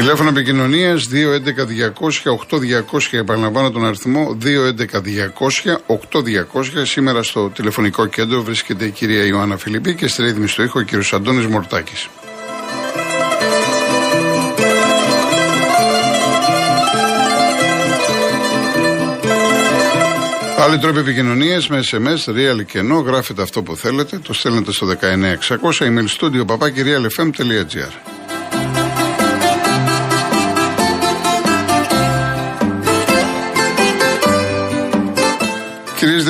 Τηλέφωνο επικοινωνίας 211-200-8200. Επαναλαμβάνω τον αριθμό 211-200-8200. Σήμερα στο τηλεφωνικό κέντρο βρίσκεται η κυρία Ιωάννα Φιλιππή και στη ρύθμιση στο ήχο ο κύριος Αντώνης Μορτάκης. Άλλοι τρόποι επικοινωνίας με SMS, real και no, γράφετε αυτό που θέλετε, το στέλνετε στο 19600, email studio papakirialfm.gr.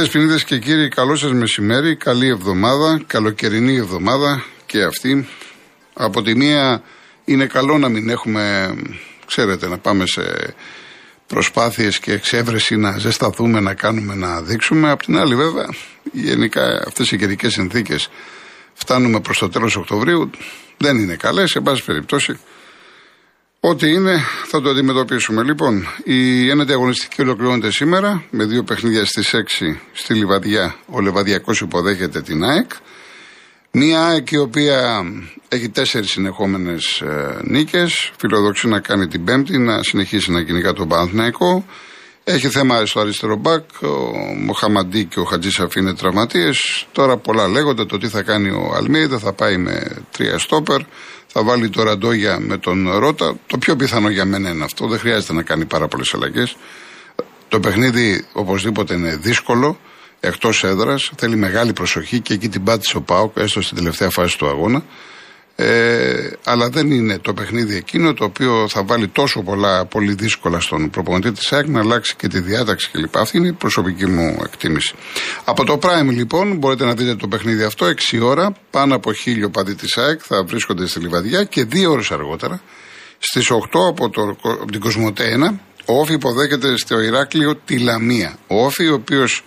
Κυρίε Δεσποινίδε και κύριοι, καλό σας μεσημέρι, καλή εβδομάδα, καλοκαιρινή εβδομάδα και αυτή. Από τη μία είναι καλό να μην έχουμε, ξέρετε, να πάμε σε προσπάθειες και εξέβρεση να ζεσταθούμε, να κάνουμε, να δείξουμε. Απ' την άλλη βέβαια, γενικά αυτές οι καιρικές συνθήκες φτάνουμε προς το τέλος Οκτωβρίου, δεν είναι καλές, σε πάση περιπτώσει Ό,τι είναι θα το αντιμετωπίσουμε. Λοιπόν, η ένατη αγωνιστική ολοκληρώνεται σήμερα με δύο παιχνίδια στις 6 στη Λιβαδιά. Ο Λεβαδιακό υποδέχεται την ΑΕΚ. Μία ΑΕΚ η οποία έχει τέσσερις συνεχόμενες ε, νίκες. Φιλοδοξεί να κάνει την Πέμπτη, να συνεχίσει να κυνηγά τον Παναθναϊκό. Έχει θέμα στο αριστερό μπακ. Ο Μοχαμαντή και ο Χατζή Σαφή είναι τραυματίες. Τώρα πολλά λέγονται το τι θα κάνει ο Αλμίδα. Θα πάει με τρία στόπερ θα βάλει το Ραντόγια με τον Ρότα. Το πιο πιθανό για μένα είναι αυτό. Δεν χρειάζεται να κάνει πάρα πολλές αλλαγές. Το παιχνίδι οπωσδήποτε είναι δύσκολο, εκτός έδρας. Θέλει μεγάλη προσοχή και εκεί την πάτησε ο Πάοκ, έστω στην τελευταία φάση του αγώνα. Ε, αλλά δεν είναι το παιχνίδι εκείνο το οποίο θα βάλει τόσο πολλά, πολύ δύσκολα στον προπονητή της ΑΕΚ να αλλάξει και τη διάταξη κλπ. Αυτή είναι η προσωπική μου εκτίμηση. Από το Prime λοιπόν μπορείτε να δείτε το παιχνίδι αυτό 6 ώρα, πάνω από χίλιο παδί της ΑΕΚ θα βρίσκονται στη Λιβαδιά και δύο ώρες αργότερα στις 8 από, το, από την Κοσμοτέ 1 ο Όφη υποδέχεται στο Ηράκλειο τη Λαμία. Ο Όφη ο οποίος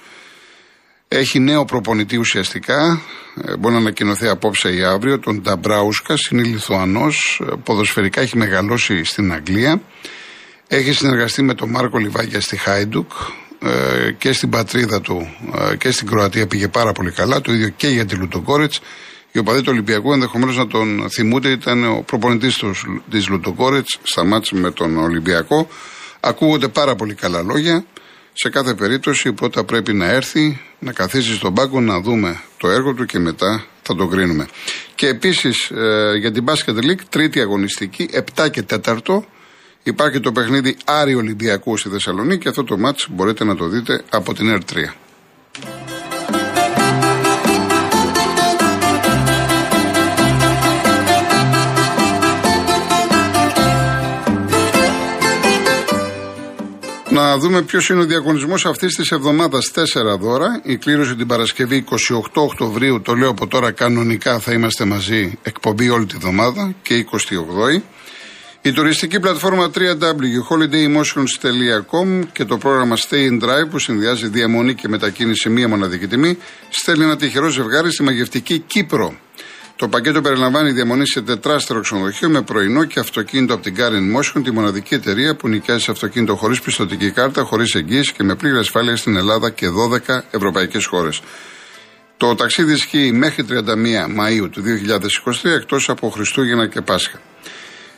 έχει νέο προπονητή ουσιαστικά, ε, μπορεί να ανακοινωθεί απόψε ή αύριο, τον Νταμπράουσκα, είναι Λιθουανός, ε, ποδοσφαιρικά έχει μεγαλώσει στην Αγγλία. Έχει συνεργαστεί με τον Μάρκο Λιβάγια στη Χάιντουκ ε, και στην πατρίδα του και στην Κροατία πήγε πάρα πολύ καλά. Το ίδιο και για τη Λουτοκόρετ. Οι οπαδοί του Ολυμπιακού ενδεχομένως να τον θυμούνται, ήταν ο προπονητής της Λουτοκόρετ στα μάτια με τον Ολυμπιακό. Ακούγονται πάρα πολύ καλά λόγια. Σε κάθε περίπτωση πρώτα πρέπει να έρθει, να καθίσει στον πάγκο, να δούμε το έργο του και μετά θα το κρίνουμε. Και επίσης ε, για την Basket League, τρίτη αγωνιστική, 7 και 4. Υπάρχει το παιχνίδι Άρη Ολυμπιακού στη Θεσσαλονίκη και αυτό το μάτς μπορείτε να το δείτε από την R3. Να δούμε ποιος είναι ο διαγωνισμό αυτής της εβδομάδας. Τέσσερα δώρα. Η κλήρωση την Παρασκευή 28 Οκτωβρίου, το λέω από τώρα κανονικά θα είμαστε μαζί εκπομπή όλη τη εβδομάδα και 28η. Η τουριστική πλατφόρμα www.holidaymotions.com και το πρόγραμμα Stay in Drive που συνδυάζει διαμονή και μετακίνηση σε μία μοναδική τιμή στέλνει ένα τυχερό ζευγάρι στη μαγευτική Κύπρο. Το πακέτο περιλαμβάνει διαμονή σε τετράστερο ξενοδοχείο με πρωινό και αυτοκίνητο από την Karen Motion, τη μοναδική εταιρεία που νοικιάζει αυτοκίνητο χωρίς πιστοτική κάρτα, χωρίς εγγύηση και με πλήρη ασφάλεια στην Ελλάδα και 12 ευρωπαϊκές χώρες. Το ταξίδι ισχύει μέχρι 31 Μαου του 2023 εκτός από Χριστούγεννα και Πάσχα.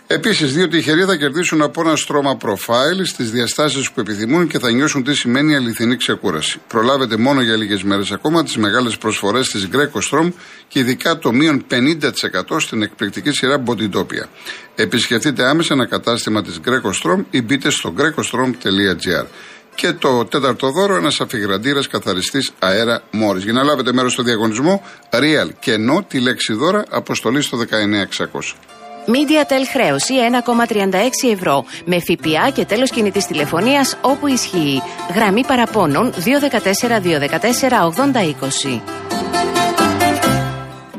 Επίσης, δύο τυχεροί θα κερδίσουν από ένα στρώμα profile στις διαστάσεις που επιθυμούν και θα νιώσουν τι σημαίνει αληθινή ξεκούραση. Προλάβετε μόνο για λίγες μέρες ακόμα τις μεγάλες προσφορές της Greco Strom και ειδικά το μείον 50% στην εκπληκτική σειρά Bodytopia. Επισκεφτείτε άμεσα ένα κατάστημα της Greco Strom ή μπείτε στο grecostrom.gr. Και το τέταρτο δώρο, ένας αφιγραντήρας καθαριστής αέρα Μόρι. Για να λάβετε μέρος στο διαγωνισμό, Real και No τη λέξη δώρα, αποστολή στο 19600. MediaTel χρέωση 1,36 ευρώ με ΦΠΑ και τέλος κινητής τηλεφωνίας όπου ισχύει. Γραμμή παραπώνων 214 214 8020.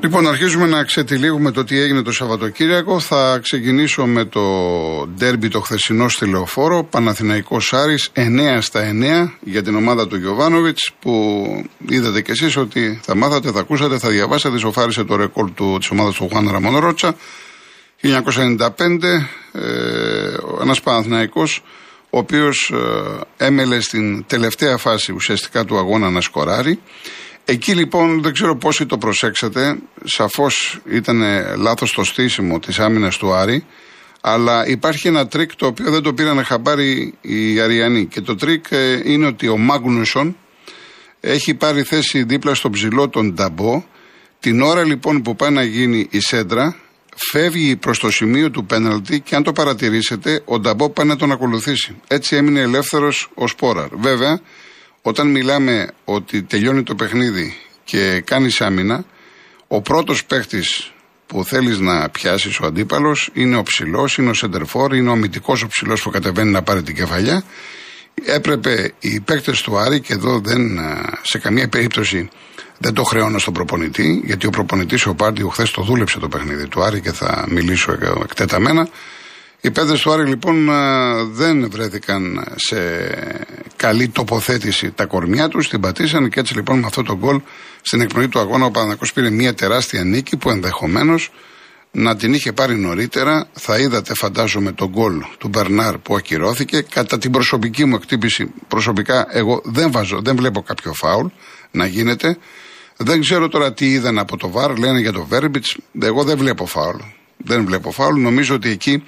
Λοιπόν, αρχίζουμε να ξετυλίγουμε το τι έγινε το Σαββατοκύριακο. Θα ξεκινήσω με το ντέρμπι το χθεσινό στη Λεωφόρο. Παναθηναϊκός Άρης 9 στα 9 για την ομάδα του Γιωβάνοβιτς που είδατε κι εσείς ότι θα μάθατε, θα ακούσατε, θα διαβάσατε. Σοφάρισε το ρεκόρ του, της ομάδας του Χουάν Ραμόν Ρότσα. 1995, ε, ένας Παναθηναϊκός ο οποίος ε, έμελε στην τελευταία φάση ουσιαστικά του αγώνα να σκοράρει. Εκεί λοιπόν δεν ξέρω πόσοι το προσέξατε, σαφώς ήταν λάθος το στήσιμο της άμυνας του Άρη, αλλά υπάρχει ένα τρικ το οποίο δεν το πήραν χαμπάρι οι Αριανοί και το τρικ ε, είναι ότι ο Μάγνουσον έχει πάρει θέση δίπλα στο ψηλό τον Νταμπό, την ώρα λοιπόν που πάει να γίνει η σέντρα, φεύγει προς το σημείο του πέναλτι και αν το παρατηρήσετε, ο Νταμπό πάει να τον ακολουθήσει. Έτσι έμεινε ελεύθερος ο Σπόραρ. Βέβαια, όταν μιλάμε ότι τελειώνει το παιχνίδι και κάνεις άμυνα, ο πρώτος παίχτης που θέλεις να πιάσεις ο αντίπαλος είναι ο ψηλός, είναι ο σεντερφόρ, είναι ο αμυντικός ο ψηλός που κατεβαίνει να πάρει την κεφαλιά. Έπρεπε οι παίκτες του Άρη, και εδώ δεν σε καμία περίπτωση δεν το χρεώνω στον προπονητή, γιατί ο προπονητής ο Πάρντιου χθες το δούλεψε το παιχνίδι του Άρη και θα μιλήσω εκτεταμένα. Οι παίδες του Άρη λοιπόν δεν βρέθηκαν σε καλή τοποθέτηση τα κορμιά τους, την πατήσαν και έτσι λοιπόν με αυτό το γκολ στην εκπνοή του αγώνα ο Παναγό πήρε μια τεράστια νίκη που ενδεχομένως να την είχε πάρει νωρίτερα. Θα είδατε, φαντάζομαι, τον γκολ του Μπερνάρ που ακυρώθηκε. Κατά την προσωπική μου εκτύπηση, προσωπικά εγώ δεν βάζω, δεν βλέπω κάποιο φάουλ να γίνεται. Δεν ξέρω τώρα τι είδαν από το ΒΑΡ, λένε για το Βέρμπιτ. Εγώ δεν βλέπω φάουλ. Δεν βλέπω φάουλ. Νομίζω ότι εκεί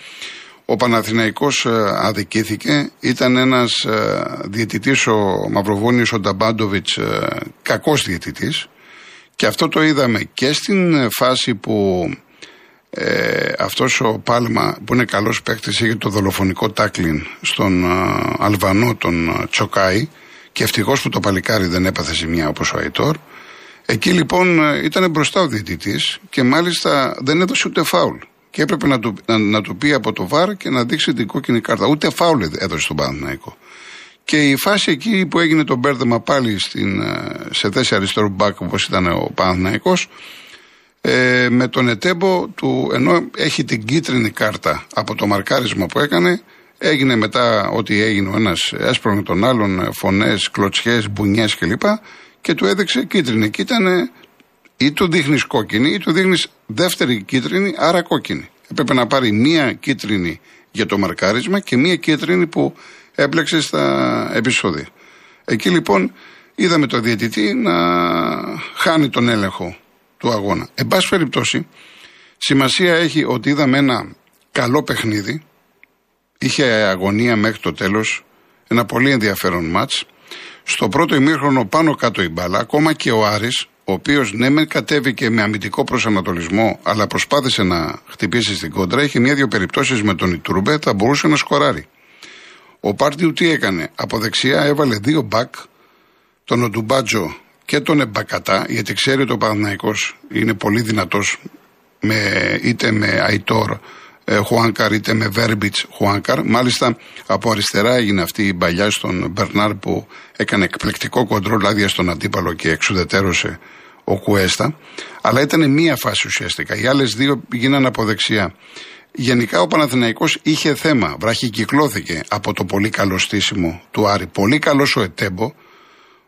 ο Παναθηναϊκός ε, αδικήθηκε. Ήταν ένας ε, διαιτητής, ο Μαυροβούνιος, ο Νταμπάντοβιτς, ε, κακός διαιτητής. Και αυτό το είδαμε και στην φάση που ε, αυτός ο Πάλμα που είναι καλός παίκτης είχε το δολοφονικό τάκλιν στον Αλβανό τον Τσοκάη και ευτυχώς που το παλικάρι δεν έπαθε ζημιά όπως ο Αϊτόρ Εκεί λοιπόν ήταν μπροστά ο διαιτητής και μάλιστα δεν έδωσε ούτε φάουλ. Και έπρεπε να του, να, να του πει από το βάρ και να δείξει την κόκκινη κάρτα. Ούτε φάουλ έδωσε στον Παναθηναϊκό. Και η φάση εκεί που έγινε το μπέρδεμα πάλι στην, σε θέση αριστερού μπακ όπως ήταν ο Παναθηναϊκός ε, με τον Ετέμπο του ενώ έχει την κίτρινη κάρτα από το μαρκάρισμα που έκανε έγινε μετά ότι έγινε ο ένας έσπρωγε τον άλλον φωνές, κλωτσιές, μπουνιές κλπ και του έδειξε κίτρινη. Και ήταν ή του δείχνεις κόκκινη ή του δείχνεις δεύτερη κίτρινη, άρα κόκκινη. Έπρεπε να πάρει μία κίτρινη για το μαρκάρισμα και μία κίτρινη που έπλεξε στα επεισόδια. Εκεί λοιπόν είδαμε το διαιτητή να χάνει τον έλεγχο του αγώνα. Εν πάση περιπτώσει, σημασία έχει ότι είδαμε ένα καλό παιχνίδι. Είχε αγωνία μέχρι το τέλος, ένα πολύ ενδιαφέρον μάτς. Στο πρώτο ημίχρονο πάνω κάτω η μπάλα, ακόμα και ο Άρης, ο οποίος ναι, μεν κατέβηκε με αμυντικό προσανατολισμό, αλλά προσπάθησε να χτυπήσει στην κόντρα, είχε μια-δύο περιπτώσεις με τον Ιτούρμπε, θα μπορούσε να σκοράρει. Ο Πάρτιου τι έκανε, από δεξιά έβαλε δύο μπακ, τον Οντουμπάτζο και τον Εμπακατά, γιατί ξέρει ότι ο Παναθηναϊκός είναι πολύ δυνατός είτε με Αϊτόρ ε, Χουάνκαρ είτε με Βέρμπιτς Χουάνκαρ. Μάλιστα από αριστερά έγινε αυτή η παλιά στον Μπερνάρ που έκανε εκπληκτικό κοντρόλ άδεια στον αντίπαλο και εξουδετέρωσε ο Κουέστα. Αλλά ήταν μία φάση ουσιαστικά. Οι άλλες δύο γίνανε από δεξιά. Γενικά ο Παναθηναϊκός είχε θέμα. Βραχικυκλώθηκε από το πολύ καλό στήσιμο του Άρη. Πολύ καλός ο Ετέμπο,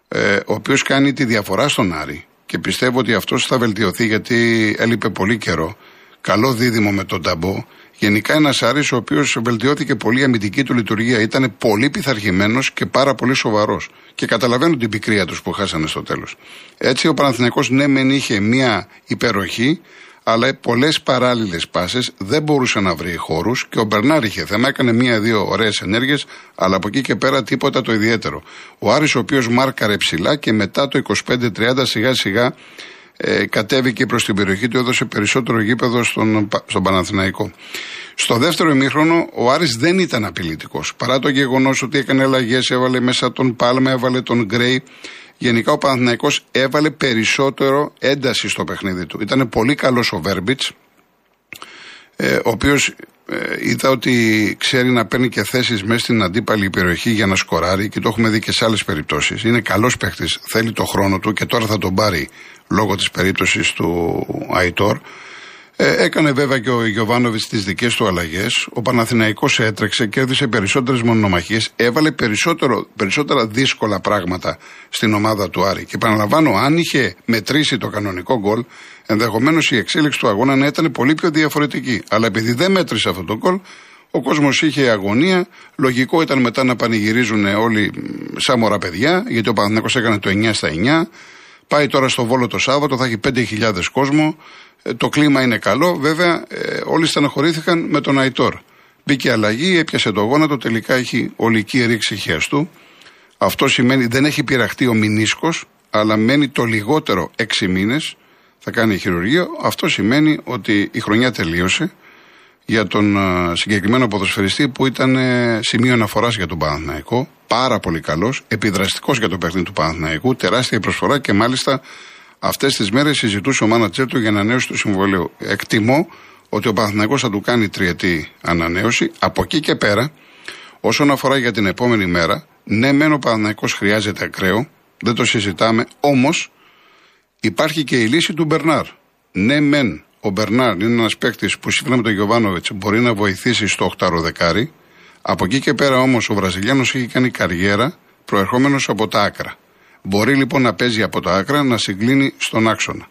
ε, ο οποίος κάνει τη διαφορά στον Άρη. Και πιστεύω ότι αυτός θα βελτιωθεί γιατί έλειπε πολύ καιρό. Καλό δίδυμο με τον Ταμπό. Γενικά ένας Άρης ο οποίος βελτιώθηκε πολύ η αμυντική του λειτουργία. Ήταν πολύ πειθαρχημένος και πάρα πολύ σοβαρός. Και καταλαβαίνω την πικρία τους που χάσανε στο τέλος. Έτσι ο Παναθηναϊκός ναι, μεν είχε μία υπεροχή, αλλά πολλές παράλληλες πάσες δεν μπορούσε να βρει χώρους και ο Μπερνάρ είχε θέμα. Έκανε μία-δύο ωραίες ενέργειες, αλλά από εκεί και πέρα τίποτα το ιδιαίτερο. Ο Άρης ο οποίος μάρκαρε ψηλά και μετά το 25-30 σιγά σιγά ε, κατέβηκε προς την περιοχή του, έδωσε περισσότερο γήπεδο στον, στον Παναθηναϊκό. Στο δεύτερο ημίχρονο ο Άρης δεν ήταν απειλητικός. Παρά το γεγονός ότι έκανε αλλαγές, έβαλε μέσα τον Πάλμα, έβαλε τον Γκρέι. Γενικά ο Παναθηναϊκός έβαλε περισσότερο ένταση στο παιχνίδι του. Ήταν πολύ καλός ο Βέρμπιτς. Ε, ο οποίος ε, είδα ότι ξέρει να παίρνει και θέσεις μέσα στην αντίπαλη περιοχή για να σκοράρει και το έχουμε δει και σε άλλες περιπτώσεις. Είναι καλός παίχτη, θέλει το χρόνο του και τώρα θα τον πάρει λόγω της περίπτωσης του Αϊτόρ. Ε, έκανε βέβαια και ο Γιωβάνοβιτς τις δικές του αλλαγές. Ο Παναθηναϊκός έτρεξε, κέρδισε περισσότερες μονομαχίες, έβαλε περισσότερο, περισσότερα δύσκολα πράγματα στην ομάδα του Άρη. Και επαναλαμβάνω, αν είχε μετρήσει το κανονικό γκολ, ενδεχομένως η εξέλιξη του αγώνα να ήταν πολύ πιο διαφορετική. Αλλά επειδή δεν μέτρησε αυτό το γκολ, ο κόσμος είχε αγωνία. Λογικό ήταν μετά να πανηγυρίζουν όλοι σαν μωρά παιδιά, γιατί ο Παναθηναϊκός έκανε το 9 στα 9. Πάει τώρα στο Βόλο το Σάββατο, θα έχει 5.000 κόσμο. Ε, το κλίμα είναι καλό. Βέβαια, ε, όλοι στεναχωρήθηκαν με τον Αϊτόρ. Μπήκε αλλαγή, έπιασε το γόνατο, τελικά έχει ολική ρήξη χιαστού. Αυτό σημαίνει δεν έχει πειραχτεί ο μηνίσκος, αλλά μένει το λιγότερο έξι μήνες. Θα κάνει χειρουργείο. Αυτό σημαίνει ότι η χρονιά τελείωσε για τον ε, συγκεκριμένο ποδοσφαιριστή που ήταν σημείο αναφοράς για τον Παναθηναϊκό. Πάρα πολύ καλός, επιδραστικός για το παιχνίδι του Παναθηναϊκού, τεράστια προσφορά και μάλιστα Αυτές τις μέρες συζητούσε ο μάνατζερ του για ανανέωση του συμβολέου. Εκτιμώ ότι ο Παναθηναϊκός θα του κάνει τριετή ανανέωση. Από εκεί και πέρα, όσον αφορά για την επόμενη μέρα, ναι, μεν ο Παναθηναϊκός χρειάζεται ακραίο, δεν το συζητάμε, όμως υπάρχει και η λύση του Μπερνάρ. Ναι, μεν ο Μπερνάρ είναι ένας παίκτης που σύμφωνα με τον Γιωβάνοβιτς μπορεί να βοηθήσει στο 8 δεκάρι. Από εκεί και πέρα όμως ο Βραζιλιάνος έχει κάνει καριέρα προερχόμενος από τα άκρα. Μπορεί λοιπόν να παίζει από τα άκρα να συγκλίνει στον άξονα.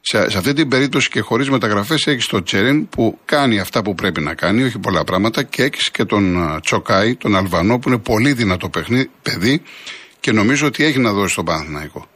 Σε, σε αυτή την περίπτωση και χωρίς μεταγραφές έχεις τον Τσέριν που κάνει αυτά που πρέπει να κάνει, όχι πολλά πράγματα, και έχεις και τον Τσοκάη, τον Αλβανό, που είναι πολύ δυνατό παιχνί, παιδί και νομίζω ότι έχει να δώσει στον Παναθηναϊκό.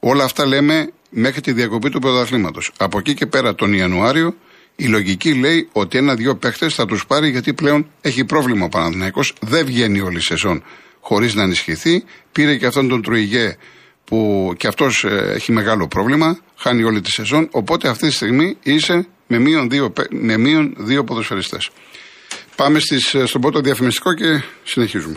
Όλα αυτά λέμε μέχρι τη διακοπή του πρωταθλήματος. Από εκεί και πέρα τον Ιανουάριο η λογική λέει ότι ένα-δύο παίχτες θα τους πάρει γιατί πλέον έχει πρόβλημα ο Παναθηναϊκός. Δεν βγαίνει όλη η σεζόν χωρίς να ενισχυθεί. Πήρε και αυτόν τον Τρουιγέ που και αυτός ε, έχει μεγάλο πρόβλημα, χάνει όλη τη σεζόν. Οπότε αυτή τη στιγμή είσαι με μείον δύο, με μείον δύο ποδοσφαιριστές. Πάμε στις, ε, στον πρώτο διαφημιστικό και συνεχίζουμε.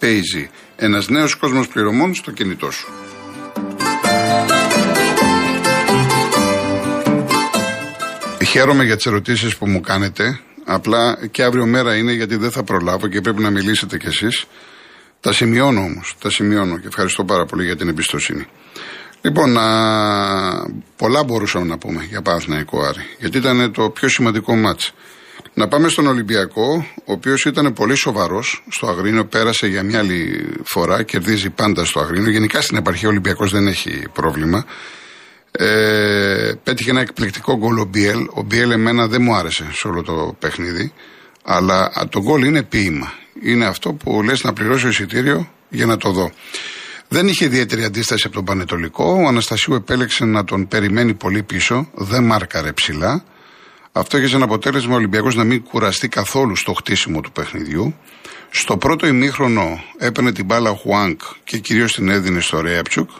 Paisy. Ένας νέος κόσμος πληρωμών στο κινητό σου. Χαίρομαι για τις ερωτήσεις που μου κάνετε. Απλά και αύριο μέρα είναι γιατί δεν θα προλάβω και πρέπει να μιλήσετε κι εσείς. Τα σημειώνω όμως. Τα σημειώνω και ευχαριστώ πάρα πολύ για την εμπιστοσύνη. Λοιπόν, α, πολλά μπορούσαμε να πούμε για Παναθηναϊκό Άρη. Γιατί ήταν το πιο σημαντικό μάτς. Να πάμε στον Ολυμπιακό, ο οποίος ήταν πολύ σοβαρός στο Αγρίνο, πέρασε για μια άλλη φορά, κερδίζει πάντα στο Αγρίνο. Γενικά στην επαρχία ο Ολυμπιακός δεν έχει πρόβλημα. Ε, πέτυχε ένα εκπληκτικό γκολ ο Μπιέλ. Ο Μπιέλ εμένα δεν μου άρεσε σε όλο το παιχνίδι. Αλλά το γκολ είναι ποίημα. Είναι αυτό που λες να πληρώσει εισιτήριο για να το δω. Δεν είχε ιδιαίτερη αντίσταση από τον Πανετολικό. Ο Αναστασίου επέλεξε να τον περιμένει πολύ πίσω. Δεν μάρκαρε ψηλά. Αυτό είχε σαν αποτέλεσμα ο Ολυμπιακός να μην κουραστεί καθόλου στο χτίσιμο του παιχνιδιού. Στο πρώτο ημίχρονο έπαιρνε την μπάλα ο Χουάνκ και κυρίως την έδινε στο Ρέαπτσουκ.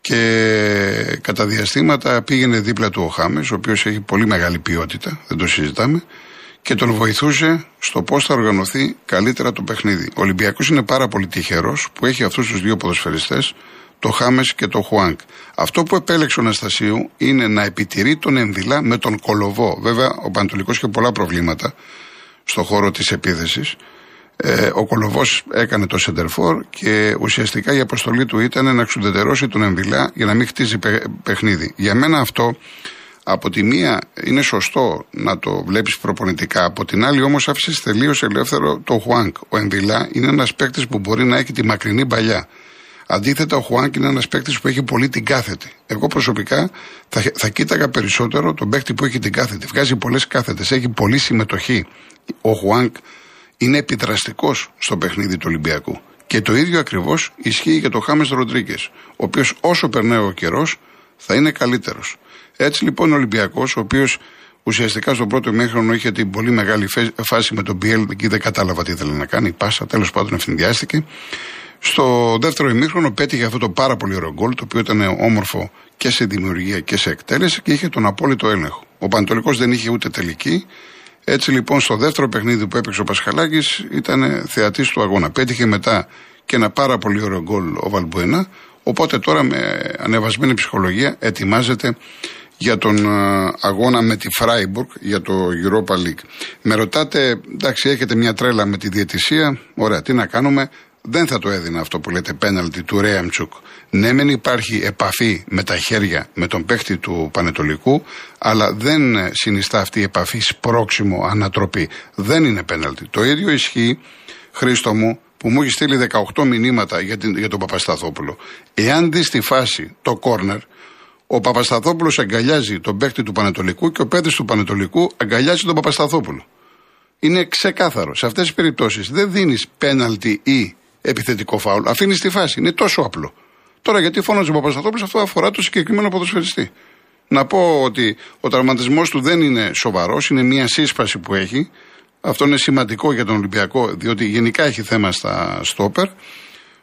Και κατά διαστήματα πήγαινε δίπλα του ο Χάμες, ο οποίος έχει πολύ μεγάλη ποιότητα, δεν το συζητάμε, και τον βοηθούσε στο πώς θα οργανωθεί καλύτερα το παιχνίδι. Ο Ολυμπιακός είναι πάρα πολύ τυχερός που έχει αυτούς τους δύο ποδοσφαιριστές το Χάμες και το Χουάνκ. Αυτό που επέλεξε ο Αναστασίου είναι να επιτηρεί τον Ενδυλά με τον Κολοβό. Βέβαια, ο Πανατολικό είχε πολλά προβλήματα στο χώρο της επίθεση. Ε, ο Κολοβός έκανε το σεντερφόρ και ουσιαστικά η αποστολή του ήταν να ξουδετερώσει τον Ενδυλά για να μην χτίζει παιχνίδι. Για μένα αυτό από τη μία είναι σωστό να το βλέπεις προπονητικά, από την άλλη όμως άφησες τελείως ελεύθερο το Χουάνκ. Ο Ενδυλά είναι ένας παίκτης που μπορεί να έχει τη μακρινή παλιά. Αντίθετα, ο Χουάνκ είναι ένας παίκτης που έχει πολύ την κάθετη. Εγώ προσωπικά θα, θα κοίταγα περισσότερο τον παίκτη που έχει την κάθετη. Βγάζει πολλές κάθετες, έχει πολλή συμμετοχή. Ο Χουάνκ είναι επιδραστικός στο παιχνίδι του Ολυμπιακού. Και το ίδιο ακριβώς ισχύει για τον Χάμες Ροντρίγκες, ο οποίος όσο περνάει ο καιρός θα είναι καλύτερος. Έτσι λοιπόν ο Ολυμπιακός, ο οποίος Ουσιαστικά στο πρώτο ημίχρονο είχε την πολύ μεγάλη φάση με τον Μπιέλ, εκεί δεν κατάλαβα τι ήθελε να κάνει. Πάσα, τέλος πάντων ευθυνδιάστηκε. Στο δεύτερο ημίχρονο πέτυχε αυτό το πάρα πολύ ωραίο γκολ, το οποίο ήταν όμορφο και σε δημιουργία και σε εκτέλεση και είχε τον απόλυτο έλεγχο. Ο Πανετολικός δεν είχε ούτε τελική. Έτσι λοιπόν στο δεύτερο παιχνίδι που έπαιξε ο Πασχαλάκης ήταν θεατής του αγώνα. Πέτυχε μετά και ένα πάρα πολύ ωραίο γκολ ο Βαλμπουένα. Οπότε τώρα με ανεβασμένη ψυχολογία ετοιμάζεται για τον ε, αγώνα με τη Φράιμπουργκ για το Europa League. Με ρωτάτε, εντάξει, έχετε μια τρέλα με τη διαιτησία. Ωραία, τι να κάνουμε. Δεν θα το έδινα αυτό που λέτε πέναλτι του Ρέαμτσουκ. Ναι, μεν υπάρχει επαφή με τα χέρια με τον παίχτη του Πανετολικού, αλλά δεν συνιστά αυτή η επαφή σπρόξιμο ανατροπή. Δεν είναι πέναλτι. Το ίδιο ισχύει, Χρήστο μου, που μου έχει στείλει 18 μηνύματα για, την, για τον Παπασταθόπουλο. Εάν δεις στη φάση το κόρνερ, ο Παπασταθόπουλος αγκαλιάζει τον παίχτη του Πανετολικού και ο παίχτη του Πανετολικού αγκαλιάζει τον Παπασταθόπουλο. Είναι ξεκάθαρο. Σε αυτές τις περιπτώσεις δεν δίνεις πέναλτι ή επιθετικό φάουλ. Αφήνει τη φάση. Είναι τόσο απλό. Τώρα γιατί φώναζε ο Παπασταθόπουλος, αυτό αφορά το συγκεκριμένο ποδοσφαιριστή. Να πω ότι ο τραυματισμός του δεν είναι σοβαρός, είναι μια σύσπαση που έχει. Αυτό είναι σημαντικό για τον Ολυμπιακό, διότι γενικά έχει θέμα στα στόπερ.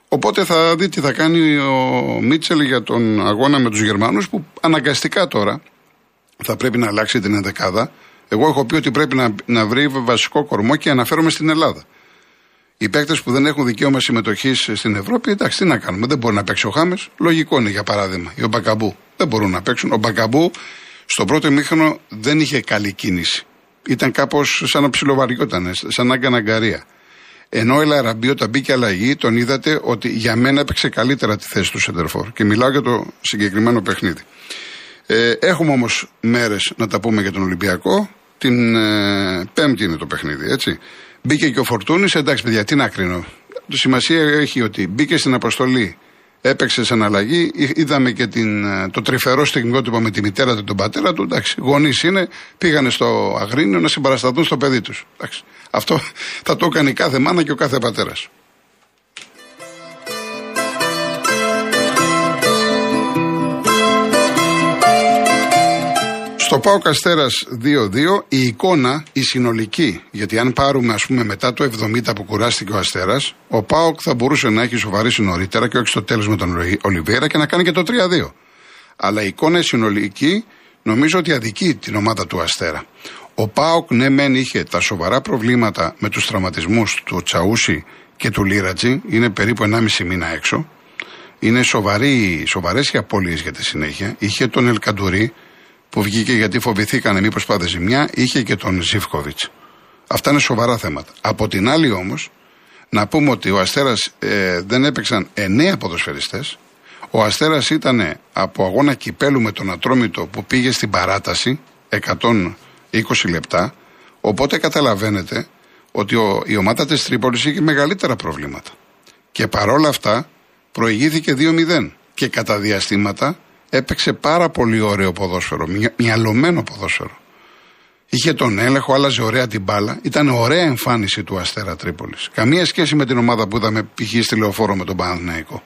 Οπότε θα δει τι θα κάνει ο Μίτσελ για τον αγώνα με τους Γερμανούς, που αναγκαστικά τώρα θα πρέπει να αλλάξει την ενδεκάδα. Εγώ έχω πει ότι πρέπει να, να βρει βασικό κορμό και αναφέρομαι στην Ελλάδα. Οι παίκτες που δεν έχουν δικαίωμα συμμετοχής στην Ευρώπη, εντάξει, τι να κάνουμε. Δεν μπορεί να παίξει ο Χάμες. Λογικό είναι για παράδειγμα. Ή ο Μπακαμπού. Δεν μπορούν να παίξουν. Ο Μπακαμπού στο πρώτο ημίχρονο δεν είχε καλή κίνηση. Ήταν κάπως σαν να ψιλοβαριόταν, σαν να αγκαναγκαρία. Ενώ η Λαραμπή όταν μπήκε αλλαγή, τον είδατε ότι για μένα έπαιξε καλύτερα τη θέση του Σεντερφόρ. Και μιλάω για το συγκεκριμένο παιχνίδι. Ε, έχουμε όμως μέρες να τα πούμε για τον Ολυμπιακό. Την ε, Πέμπτη είναι το παιχνίδι, έτσι. Μπήκε και ο Φορτούνης, εντάξει παιδιά, τι να κρίνω. Το σημασία έχει ότι μπήκε στην αποστολή, έπαιξε σε αναλλαγή. Είδαμε και την, ε, το τρυφερό στιγμιότυπο με τη μητέρα του τον πατέρα του. Εντάξει, γονείς είναι, πήγανε στο Αγρίνιο να συμπαρασταθούν στο παιδί τους. Αυτό θα το έκανε κάθε μάνα και ο κάθε πατέρας. Στο Πάο Καστέρας 2-2 η εικόνα, η συνολική, γιατί αν πάρουμε ας πούμε μετά το 70 που κουράστηκε ο Αστέρας, ο Πάοκ θα μπορούσε να έχει σοβαρήσει νωρίτερα και όχι στο τέλος με τον Ολιβέρα και να κάνει και το 3-2. Αλλά η εικόνα η συνολική νομίζω ότι αδικεί την ομάδα του Αστέρα. Ο Πάοκ ναι μεν είχε τα σοβαρά προβλήματα με τους τραυματισμούς του Τσαούσι και του Λίρατζι, είναι περίπου 1,5 μήνα έξω. Είναι σοβαροί, σοβαρές οι απώλειες για τη συνέχεια. Είχε τον Ελκαντουρί που βγήκε γιατί φοβηθήκανε μήπω πάτε ζημιά, είχε και τον Ζήφκοβιτ. Αυτά είναι σοβαρά θέματα. Από την άλλη όμως, να πούμε ότι ο Αστέρας ε, δεν έπαιξαν εννέα ποδοσφαιριστές. Ο Αστέρας ήταν από αγώνα κυπέλου με τον Ατρόμητο που πήγε στην παράταση 120 λεπτά. Οπότε καταλαβαίνετε ότι ο, η ομάδα της Τρίπολης είχε μεγαλύτερα προβλήματα. Και παρόλα αυτά προηγήθηκε 2-0. Και κατά διαστήματα έπαιξε πάρα πολύ ωραίο ποδόσφαιρο, μυαλωμένο ποδόσφαιρο. Είχε τον έλεγχο, άλλαζε ωραία την μπάλα. Ήταν ωραία εμφάνιση του Αστέρα Τρίπολης. Καμία σχέση με την ομάδα που είδαμε π.χ. στη λεωφόρο με τον Παναθηναϊκό.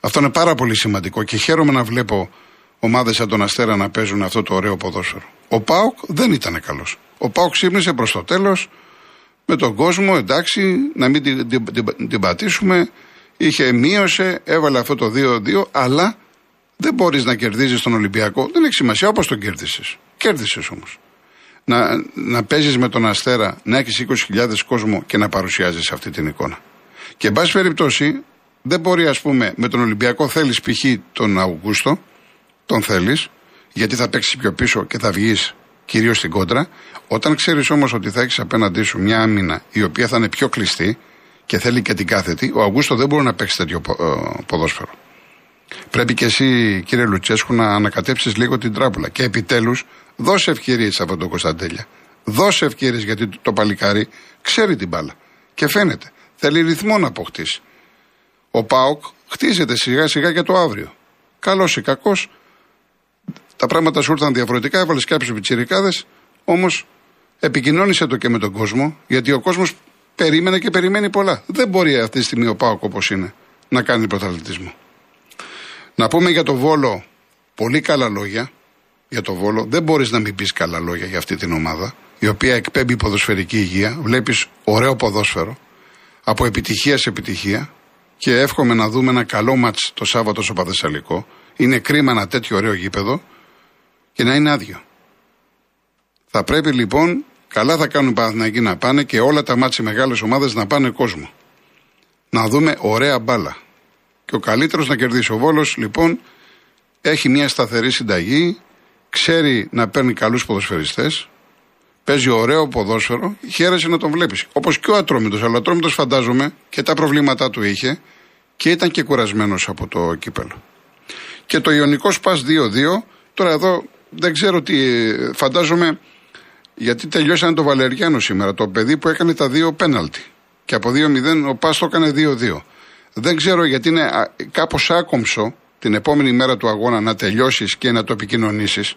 Αυτό είναι πάρα πολύ σημαντικό και χαίρομαι να βλέπω ομάδες σαν τον Αστέρα να παίζουν αυτό το ωραίο ποδόσφαιρο. Ο Πάοκ δεν ήταν καλός. Ο Πάοκ ξύπνησε προς το τέλος με τον κόσμο, εντάξει, να μην την, την, την, την πατήσουμε. Είχε μείωσε, έβαλε αυτό το 2-2, αλλά δεν μπορείς να κερδίζεις τον Ολυμπιακό. Δεν έχει σημασία όπως τον κέρδισες. Κέρδισες όμως. Να, να παίζεις με τον Αστέρα, να έχεις 20.000 κόσμο και να παρουσιάζεις αυτή την εικόνα. Και εν πάση περιπτώσει, δεν μπορεί, ας πούμε, με τον Ολυμπιακό θέλεις π.χ. τον Αυγούστο, τον θέλεις, γιατί θα παίξεις πιο πίσω και θα βγεις κυρίως στην κόντρα. Όταν ξέρεις όμως ότι θα έχεις απέναντί σου μια άμυνα η οποία θα είναι πιο κλειστή και θέλει και την κάθετη, ο Αυγούστο δεν μπορεί να παίξει τέτοιο ε, ποδόσφαιρο. Πρέπει και εσύ, κύριε Λουτσέσκου, να ανακατέψεις λίγο την τράπουλα. Και επιτέλους, δώσε ευκαιρίες σε αυτόν τον Κωνσταντέλια. Δώσε ευκαιρίες γιατί το παλικάρι ξέρει την μπάλα. Και φαίνεται. Θέλει ρυθμό να αποκτήσει. Ο Πάοκ χτίζεται σιγά σιγά για το αύριο. Καλός ή κακός, τα πράγματα σου ήρθαν διαφορετικά. Έβαλες κάποιου πιτσιρικάδες, όμως επικοινώνησε το και με τον κόσμο, γιατί ο κόσμος περίμενε και περιμένει πολλά. Δεν μπορεί αυτή τη στιγμή ο Πάοκ όπως είναι να κάνει πρωταθλητισμό. Να πούμε για το Βόλο πολύ καλά λόγια. για το Βόλο, δεν μπορείς να μην πεις καλά λόγια για αυτή την ομάδα, η οποία εκπέμπει ποδοσφαιρική υγεία. Βλέπεις ωραίο ποδόσφαιρο, από επιτυχία σε επιτυχία και εύχομαι να δούμε ένα καλό μάτς το Σάββατο στο Παδεσσαλικό. Είναι κρίμα ένα τέτοιο ωραίο γήπεδο και να είναι άδειο. Θα πρέπει λοιπόν, καλά θα κάνουν οι Παναθηναϊκοί να πάνε και όλα τα μάτια μεγάλες ομάδες να πάνε κόσμο. Να δούμε ωραία μπάλα. Και ο καλύτερος να κερδίσει. Ο Βόλος λοιπόν έχει μια σταθερή συνταγή, ξέρει να παίρνει καλούς ποδοσφαιριστές, παίζει ωραίο ποδόσφαιρο, χαίρεσαι να τον βλέπεις. Όπως και ο Ατρόμητος. Αλλά ο Ατρόμητος φαντάζομαι και τα προβλήματά του είχε και ήταν και κουρασμένος από το κύπελο. Και το Ιωνικός Πας 2-2, τώρα εδώ δεν ξέρω τι. Φαντάζομαι γιατί τελειώσανε το Βαλεριάνο σήμερα, το παιδί που έκανε τα δύο πέναλτι. Και από 2-0 ο Πας το έκανε 2-2. Δεν ξέρω γιατί είναι κάπως άκομψο την επόμενη μέρα του αγώνα να τελειώσεις και να το επικοινωνήσεις.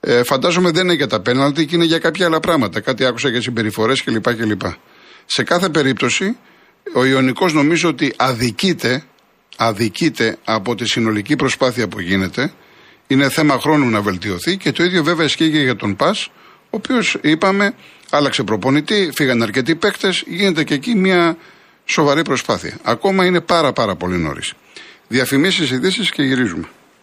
Ε, φαντάζομαι δεν είναι για τα πέναλτι και είναι για κάποια άλλα πράγματα. Κάτι άκουσα για συμπεριφορές κλπ. κλπ. Σε κάθε περίπτωση, ο Ιωνικός νομίζω ότι αδικείται, αδικείται από τη συνολική προσπάθεια που γίνεται. Είναι θέμα χρόνου να βελτιωθεί και το ίδιο βέβαια ισχύει και για τον Πας, ο οποίος είπαμε άλλαξε προπονητή, φύγαν αρκετοί παίκτες, γίνεται και εκεί μια σοβαρή προσπάθεια. Ακόμα είναι πάρα πάρα πολύ νωρίς. Διαφημίσεις, ειδήσεις και γυρίζουμε.